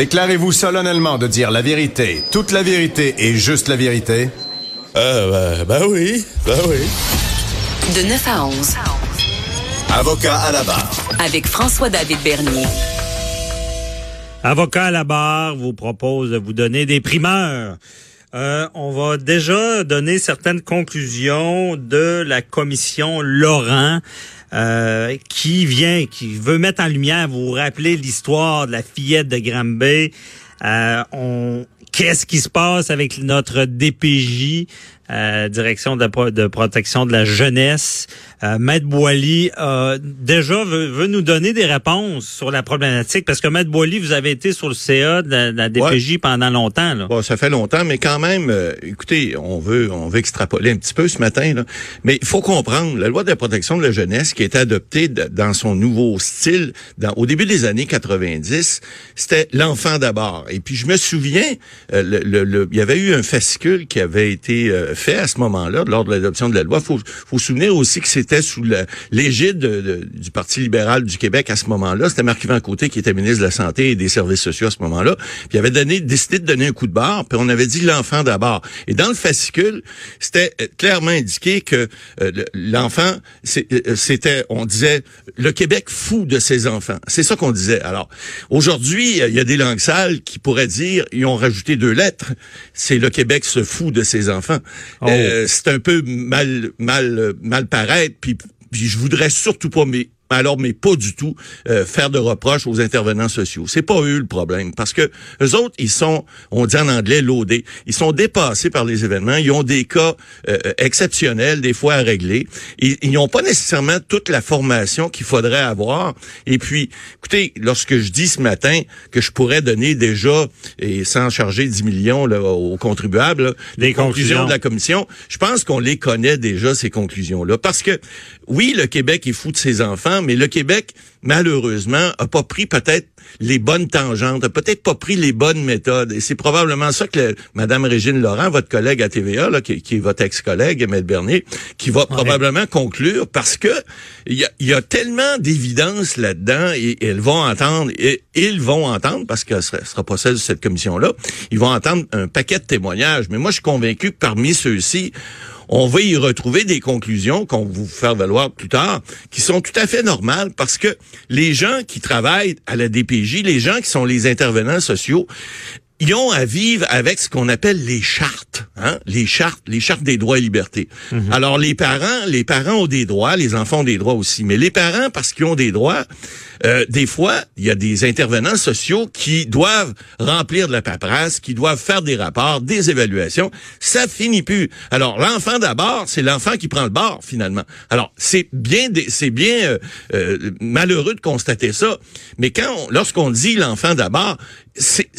Déclarez-vous solennellement de dire la vérité, toute la vérité et juste la vérité? Euh, ben, ben oui, ben oui. De 9 à 11. Avocat à la barre. Avec François-David Bernier. Avocat à la barre vous propose de vous donner des primeurs. Euh, on va déjà donner certaines conclusions de la commission Laurent. Euh, qui vient, qui veut mettre en lumière, vous rappelez l'histoire de la fillette de Granby. Euh, on, qu'est-ce qui se passe avec notre DPJ, euh, direction de, de, protection de la jeunesse? Euh, Maître Boily euh, déjà veut, nous donner des réponses sur la problématique parce que Maître Boily, vous avez été sur le CA de la, DPJ pendant longtemps. Là. Bon, ça fait longtemps, mais quand même, euh, écoutez, on veut on veut extrapoler un petit peu ce matin, là. mais il faut comprendre la loi de la protection de la jeunesse qui a été adoptée dans son nouveau style dans, au début des années 90, c'était l'enfant d'abord. Et puis je me souviens, euh, le, le, il y avait eu un fascicule qui avait été fait à ce moment-là lors de l'adoption de la loi. Faut faut souvenir aussi que c'était était sous l'égide du Parti libéral du Québec à ce moment-là. C'était Marc-Yvan Côté qui était ministre de la Santé et des Services sociaux à ce moment-là. Puis il avait donné, décidé de donner un coup de barre, puis on avait dit l'enfant d'abord. Et dans le fascicule, c'était euh, clairement indiqué que euh, l'enfant, euh, c'était, on disait, le Québec fou de ses enfants. C'est ça qu'on disait. Alors, aujourd'hui, il y a des langues sales qui pourraient dire, ils ont rajouté deux lettres, c'est le Québec se fout de ses enfants. Oh. c'est un peu mal, mal, mal paraître puis, puis je voudrais surtout pas mais alors mais pas du tout euh, faire de reproches aux intervenants sociaux. C'est pas eux le problème parce que les autres ils sont on dit en anglais loadés, ils sont dépassés par les événements, ils ont des cas euh, exceptionnels des fois à régler, ils n'ont pas nécessairement toute la formation qu'il faudrait avoir. Et puis écoutez, lorsque je dis ce matin que je pourrais donner déjà et sans charger 10 millions là, aux contribuables les conclusions de la commission, je pense qu'on les connaît déjà ces conclusions là parce que oui, le Québec est fou de ses enfants mais le Québec, malheureusement, a pas pris peut-être les bonnes tangentes, a peut-être pas pris les bonnes méthodes. Et c'est probablement ça que Madame Régine Laurent, votre collègue à TVA, là, qui, est votre ex-collègue, Emmett Bernier, qui va probablement conclure parce que il y a, tellement d'évidence là-dedans et, elles vont entendre, et ils vont entendre, parce que ce sera, sera pas celle de cette commission-là, ils vont entendre un paquet de témoignages. Mais moi, je suis convaincu que parmi ceux-ci, on va y retrouver des conclusions qu'on va vous faire valoir plus tard, qui sont tout à fait normales parce que les gens qui travaillent à la DPJ, les gens qui sont les intervenants sociaux, ils ont à vivre avec ce qu'on appelle les chartes, hein? les chartes, les chartes des droits et libertés. Mhm. Alors les parents, les parents ont des droits, les enfants ont des droits aussi, mais les parents parce qu'ils ont des droits, euh, des fois il y a des intervenants sociaux qui doivent remplir de la paperasse, qui doivent faire des rapports, des évaluations, ça finit plus. Alors l'enfant d'abord, c'est l'enfant qui prend le bord finalement. Alors c'est bien, c'est bien euh, euh, malheureux de constater ça, mais quand lorsqu'on dit l'enfant d'abord, c'est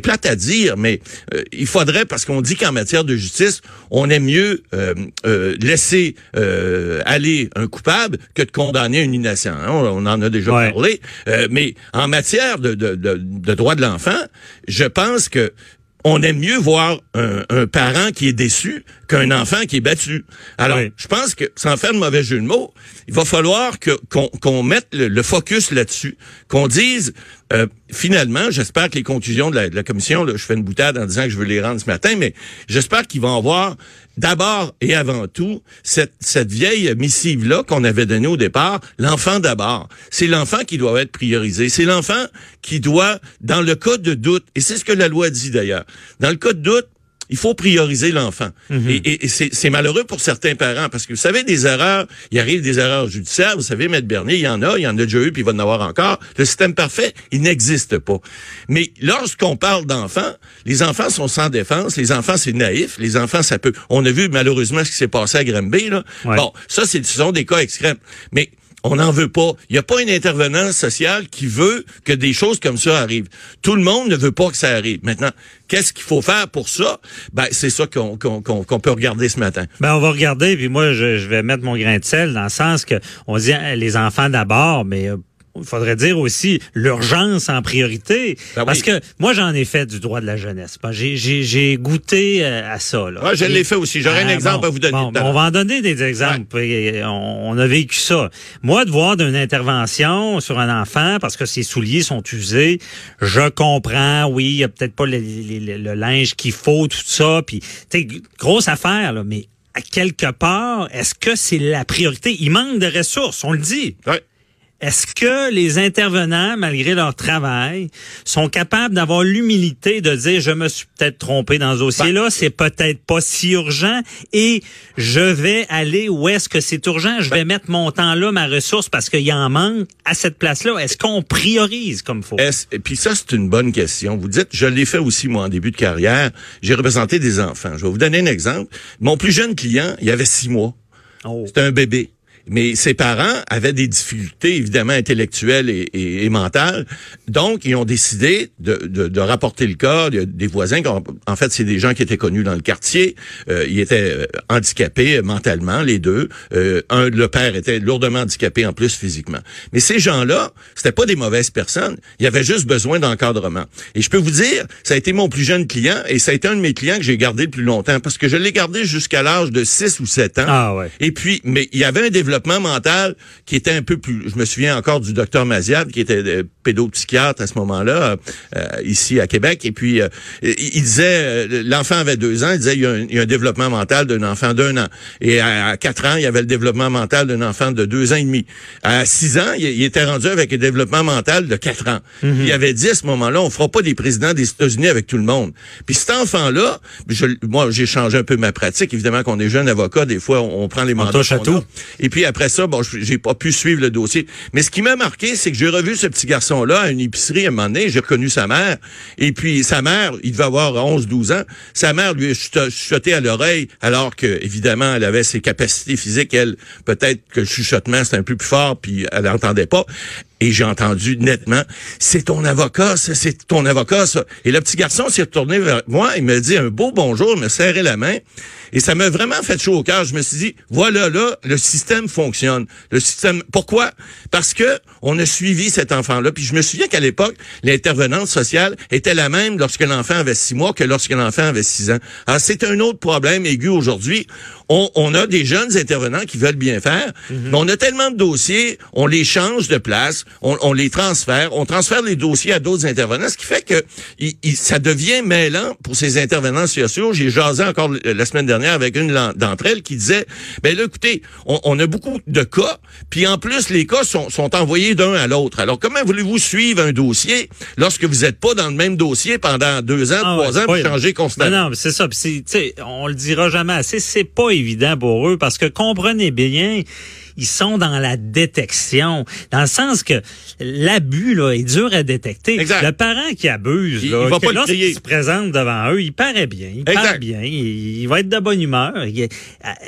plate à dire, mais euh, il faudrait, parce qu'on dit qu'en matière de justice, on aime mieux euh, euh, laisser aller un coupable que de condamner un innocent. Hein. On, en a déjà parlé. mais en matière de, de, de, de droit de l'enfant, je pense que on aime mieux voir un, parent qui est déçu qu'un enfant qui est battu. Alors, je pense que, sans faire de mauvais jeu de mots, il va falloir que qu'on mette le, focus là-dessus, qu'on dise euh, finalement, j'espère que les conclusions de la, commission, là, je fais une boutade en disant que je veux les rendre ce matin, mais j'espère qu'ils vont avoir d'abord et avant tout cette, cette vieille missive-là qu'on avait donnée au départ, l'enfant d'abord. C'est l'enfant qui doit être priorisé. C'est l'enfant qui doit, dans le cas de doute, et c'est ce que la loi dit d'ailleurs, dans le cas de doute, il faut prioriser l'enfant. Mhm. Et, c'est malheureux pour certains parents parce que vous savez, des erreurs, il arrive des erreurs judiciaires. Vous savez, Maître Bernier, il y en a, il y en a déjà eu, puis il va en avoir encore. Le système parfait, il n'existe pas. Mais lorsqu'on parle d'enfants, les enfants sont sans défense. Les enfants, c'est naïf. Les enfants, ça peut... On a vu malheureusement ce qui s'est passé à Granby. Là. Bon, ça, ce sont des cas extrêmes. Mais on n'en veut pas. Il n'y a pas une intervenance sociale qui veut que des choses comme ça arrivent. Tout le monde ne veut pas que ça arrive. Maintenant, qu'est-ce qu'il faut faire pour ça? Ben, c'est ça qu'on peut regarder ce matin. Ben, on va regarder, puis moi, je, vais mettre mon grain de sel dans le sens que on dit hein, les enfants d'abord, mais euh, il faudrait dire aussi l'urgence en priorité. Ben oui. Parce que moi, j'en ai fait du droit de la jeunesse. Ben, J'ai, j'ai, j'ai goûté euh, à ça. Là. Ouais, je l'ai fait aussi. J'aurais un Ah, exemple bon, à vous donner. bon, on va en donner des exemples. Et On, on a vécu ça. Moi, de voir d'une intervention sur un enfant parce que ses souliers sont usés, je comprends. Oui, il y a peut-être pas le, le- le- le linge qu'il faut, tout ça. Puis, grosse affaire là. Mais à quelque part, est-ce que c'est la priorité? Il manque de ressources. On le dit. Ouais. Est-ce que les intervenants, malgré leur travail, sont capables d'avoir l'humilité de dire je me suis peut-être trompé dans ce dossier-là, c'est peut-être pas si urgent et je vais aller où est-ce que c'est urgent, je vais mettre mon temps là, ma ressource parce qu'il y en manque à cette place-là. Est-ce qu'on priorise comme faut? Est-ce- et puis ça, c'est une bonne question. Vous dites, je l'ai fait aussi, moi, en début de carrière. J'ai représenté des enfants. Je vais vous donner un exemple. Mon plus jeune client, il avait six mois. Oh. C'était un bébé. Mais ses parents avaient des difficultés, évidemment, intellectuelles et, et- et mentales. Donc, ils ont décidé de, de- de rapporter le cas. Il y a des voisins, qui ont- en fait, c'est des gens qui étaient connus dans le quartier. Euh, ils étaient euh, handicapés euh, mentalement, les deux. Euh, un, le père était lourdement handicapé, en plus, physiquement. Mais ces gens-là, c'était pas des mauvaises personnes. Ils avaient juste besoin d'encadrement. Et je peux vous dire, ça a été mon plus jeune client et ça a été un de mes clients que j'ai gardé le plus longtemps parce que je l'ai gardé jusqu'à l'âge de 6 ou 7 ans. Ah ouais. Et puis, mais il y avait un développement mental qui était un peu plus. Je me souviens encore du docteur Maziad, qui était euh, pédopsychiatre à ce moment-là, euh, ici à Québec. Et puis, euh, il disait, euh, l'enfant avait deux ans, il disait, il y a un, il y a un développement mental d'un enfant d'un an. Et à, à quatre ans, il y avait le développement mental d'un enfant de deux ans et demi. À six ans, il, il était rendu avec un développement mental de quatre ans. Puis Il avait dit à ce moment-là, on fera pas des présidents des États-Unis avec tout le monde. Puis cet enfant-là, moi, j'ai changé un peu ma pratique. Évidemment qu'on est jeune avocat, des fois, on, on prend les mandats. touche à qu'on a. tout. Et puis après ça, bon, j'ai pas pu suivre le dossier. Mais ce qui m'a marqué, c'est que j'ai revu ce petit garçon-là à une épicerie à un moment donné. J'ai reconnu sa mère. Et puis sa mère, il devait avoir 11, 12 ans. Sa mère lui a chuchoté à l'oreille, alors que évidemment, elle avait ses capacités physiques. Elle, peut-être que le chuchotement c'était un peu plus fort, puis elle n'entendait pas. Et j'ai entendu nettement, c'est ton avocat, c'est ton avocat, ça. Et le petit garçon s'est retourné vers moi, il me dit un beau bonjour, il me serrait la main. Et ça m'a vraiment fait chaud au cœur. Je me suis dit, voilà, là, le système fonctionne. Le système, pourquoi? Parce que on a suivi cet enfant-là. Puis je me souviens qu'à l'époque, l'intervenante sociale était la même lorsque l'enfant avait six mois que lorsque l'enfant avait six ans. Alors, c'est un autre problème aigu aujourd'hui. On, on a des jeunes intervenants qui veulent bien faire, mais on a tellement de dossiers, on les change de place, on, on les transfère, on transfère les dossiers à d'autres intervenants, ce qui fait que il- il- ça devient mêlant pour ces intervenants sociaux. J'ai jasé encore la semaine dernière avec une d'entre elles qui disait, ben là, écoutez, on, on a beaucoup de cas, puis en plus, les cas sont, sont envoyés d'un à l'autre. Alors, comment voulez-vous suivre un dossier lorsque vous n'êtes pas dans le même dossier pendant deux ans, Ah trois ouais, ans, puis changer constamment? Non, non, mais c'est ça. Puis on le dira jamais assez. C'est pas évident pour eux parce que comprenez bien, ils sont dans la détection, dans le sens que l'abus là est dur à détecter. Exact. Le parent qui abuse, Il- là, il va que pas lorsqu'il se présente devant eux, il paraît bien, il parle Exact. bien, il, il va être de bonne humeur, il est,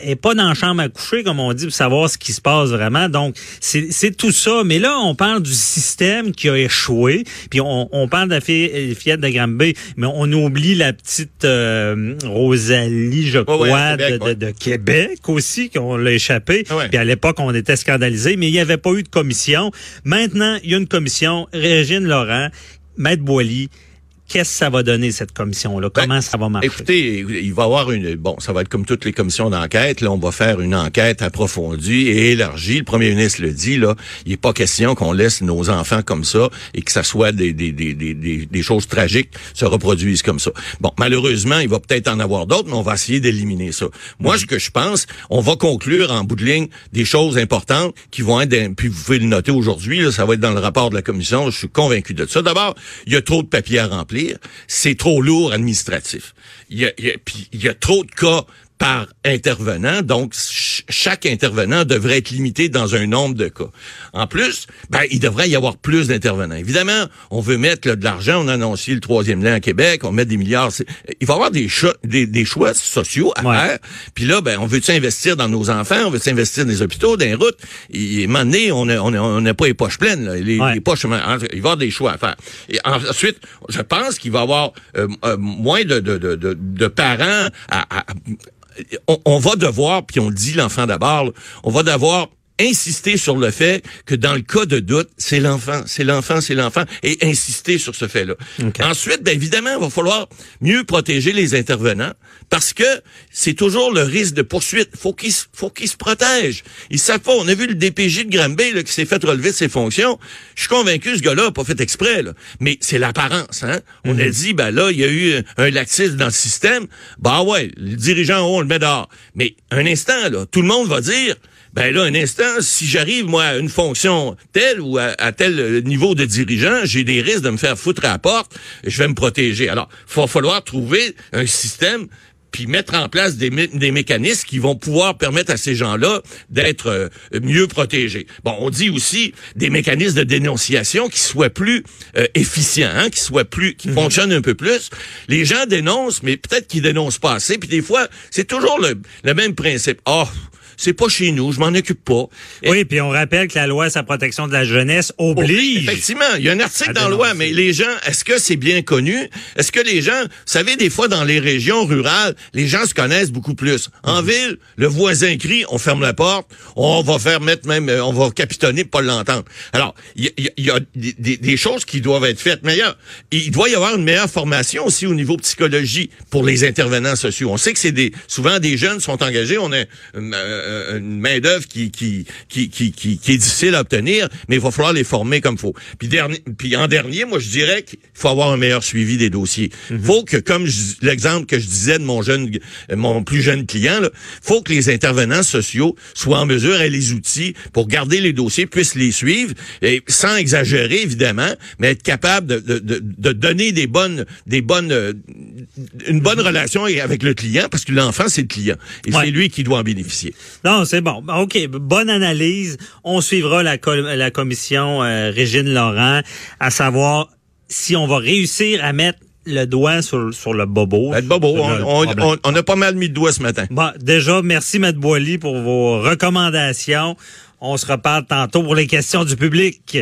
est pas dans la chambre à coucher comme on dit pour savoir ce qui se passe vraiment. Donc c'est tout ça. Mais là, on parle du système qui a échoué, puis on, on parle de la fille- fillette de Granby, mais on oublie la petite euh, Rosalie, je crois, ouais, à Québec, de, de- ouais. de Québec aussi, qu'on l'a échappé. Ah ouais. Puis à l'époque, on était scandalisés, mais il n'y avait pas eu de commission. Maintenant, il y a une commission. Régine Laurent, Maître Boily, qu'est-ce que ça va donner, cette commission-là? Ben, Comment ça va marcher? Écoutez, il va y avoir une bon, ça va être comme toutes les commissions d'enquête. Là, on va faire une enquête approfondie et élargie. Le premier ministre le dit là, il n'est pas question qu'on laisse nos enfants comme ça et que ça soit des des, des, des, des, choses tragiques se reproduisent comme ça. Bon, malheureusement, il va peut-être en avoir d'autres, mais on va essayer d'éliminer ça. Moi, ce que je pense, on va conclure en bout de ligne des choses importantes qui vont être, puis vous pouvez le noter aujourd'hui, là, ça va être dans le rapport de la commission. Je suis convaincu de ça. D'abord, il y a trop de papiers à remplir. C'est trop lourd administratif. Il y a, trop de cas par intervenant, donc ch- chaque intervenant devrait être limité dans un nombre de cas. En plus, ben, il devrait y avoir plus d'intervenants. Évidemment, on veut mettre là, de l'argent, on a annoncé le troisième lien à Québec, on met des milliards. Il va y avoir des, cho- des, des choix sociaux à Ouais. faire. Puis là, ben, on veut investir dans nos enfants, on veut investir dans les hôpitaux, dans les routes? Et, donné, on n'a on a- on pas les poches pleines. là. Les, Ouais. les poches, il va y avoir des choix à faire. Et ensuite, je pense qu'il va y avoir euh, euh, moins de, de, de, de, de parents à, à- on, va devoir, puis on le dit l'enfant d'abord, on va devoir insister sur le fait que dans le cas de doute, c'est l'enfant, c'est l'enfant, c'est l'enfant, et insister sur ce fait-là. Ensuite, ben évidemment, il va falloir mieux protéger les intervenants parce que c'est toujours le risque de poursuite. Faut qu'ils faut qu'ils se protègent. Ils savent pas. On a vu le DPJ de Granby là, qui s'est fait relever de ses fonctions. Je suis convaincu ce gars-là a pas fait exprès là, mais c'est l'apparence. Hein? On a dit ben là il y a eu un laxisme dans le système. Bah ouais, le dirigeant on le met dehors. Mais un instant là, tout le monde va dire ben là, un instant, si j'arrive, moi, à une fonction telle ou à, à tel niveau de dirigeant, j'ai des risques de me faire foutre à la porte, et je vais me protéger. Alors, il va falloir trouver un système puis mettre en place des, mé- des mécanismes qui vont pouvoir permettre à ces gens-là d'être euh, mieux protégés. Bon, on dit aussi des mécanismes de dénonciation qui soient plus euh, efficients, hein, qui soient plus, qui fonctionnent un peu plus. Les gens dénoncent, mais peut-être qu'ils dénoncent pas assez. Puis des fois, c'est toujours le, le même principe. Oh, c'est pas chez nous, je m'en occupe pas. Et- Oui, puis on rappelle que la loi la protection de la jeunesse oblige. Effectivement, il y a un article dans la loi, mais les gens, est-ce que c'est bien connu? Est-ce que les gens, vous savez, des fois dans les régions rurales, les gens se connaissent beaucoup plus. En ville, le voisin crie, on ferme la porte, on va faire mettre même, euh, on va capitonner pour pas l'entendre. Alors, il y y a- il y a des, choses qui doivent être faites meilleures. Il doit y avoir une meilleure formation aussi au niveau psychologie pour les intervenants sociaux. On sait que c'est des, souvent des jeunes sont engagés, on a une, euh, une main d'œuvre qui, qui, qui, qui, qui, est difficile à obtenir, mais il va falloir les former comme faut. Puis, dernier, puis en dernier, moi je dirais qu'il faut avoir un meilleur suivi des dossiers. Faut que, comme l'exemple que je disais de mon jeune, mon plus jeune client, là, faut que les intervenants sociaux soient en mesure, aient les outils pour garder les dossiers, puissent les suivre, et sans exagérer évidemment, mais être capable de, de, de, de donner des bonnes, des bonnes, euh, une bonne relation avec le client, parce que l'enfant c'est le client et Ouais. c'est lui qui doit en bénéficier. Non, c'est bon. OK, bonne analyse. On suivra la, la commission euh, Régine Laurent à savoir si on va réussir à mettre le doigt sur, sur le bobo. Ben, Bobo, on, le a pas mal mis de doigts ce matin. Bon, déjà, merci, Matt Boily, pour vos recommandations. On se reparle tantôt pour les questions du public.